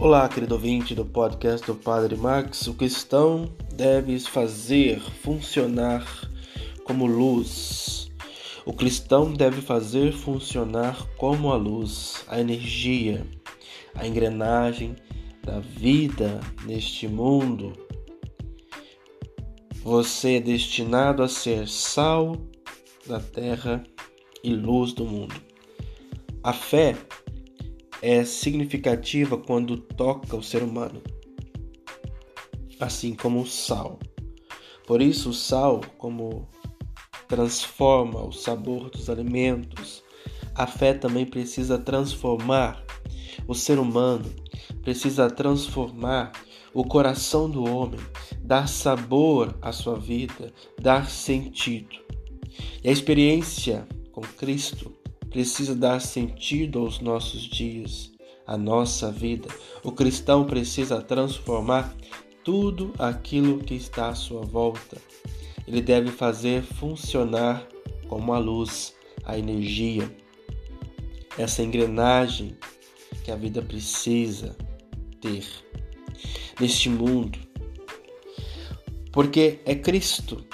Olá, querido ouvinte do podcast do Padre Max. O cristão deve fazer funcionar como luz. O cristão deve fazer funcionar como a luz, a energia, a engrenagem da vida neste mundo. Você é destinado a ser sal da terra e luz do mundo. A fé é significativa quando toca o ser humano, assim como o sal. Por isso, o sal, como transforma o sabor dos alimentos, a fé também precisa transformar o ser humano, precisa transformar o coração do homem, dar sabor à sua vida, dar sentido. E a experiência com Cristo precisa dar sentido aos nossos dias, à nossa vida. O cristão precisa transformar tudo aquilo que está à sua volta. Ele deve fazer funcionar como a luz, a energia, essa engrenagem que a vida precisa ter neste mundo. Porque é Cristo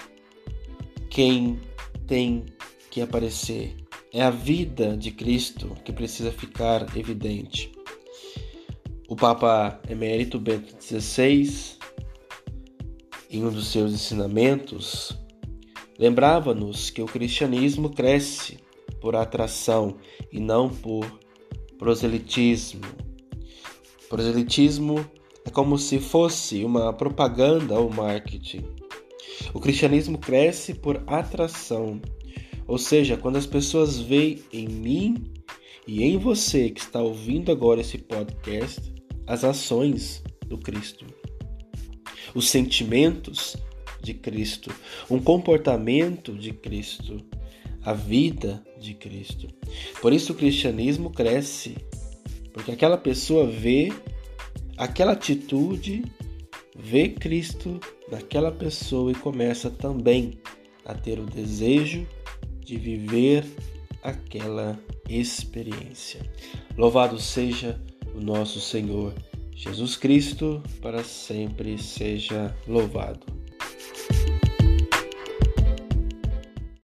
quem tem que aparecer é a vida de Cristo que precisa ficar evidente. O Papa Emérito Bento XVI, em um dos seus ensinamentos, lembrava-nos que o cristianismo cresce por atração e não por proselitismo. Proselitismo é como se fosse uma propaganda ou marketing. O cristianismo cresce por atração ou seja, quando as pessoas veem em mim e em você que está ouvindo agora esse podcast as ações do Cristo, os sentimentos de Cristo, um comportamento de Cristo, a vida de Cristo. Por isso o cristianismo cresce, porque aquela pessoa vê aquela atitude, vê Cristo naquela pessoa e começa também a ter o desejo de viver aquela experiência. Louvado seja o nosso Senhor Jesus Cristo, para sempre seja louvado.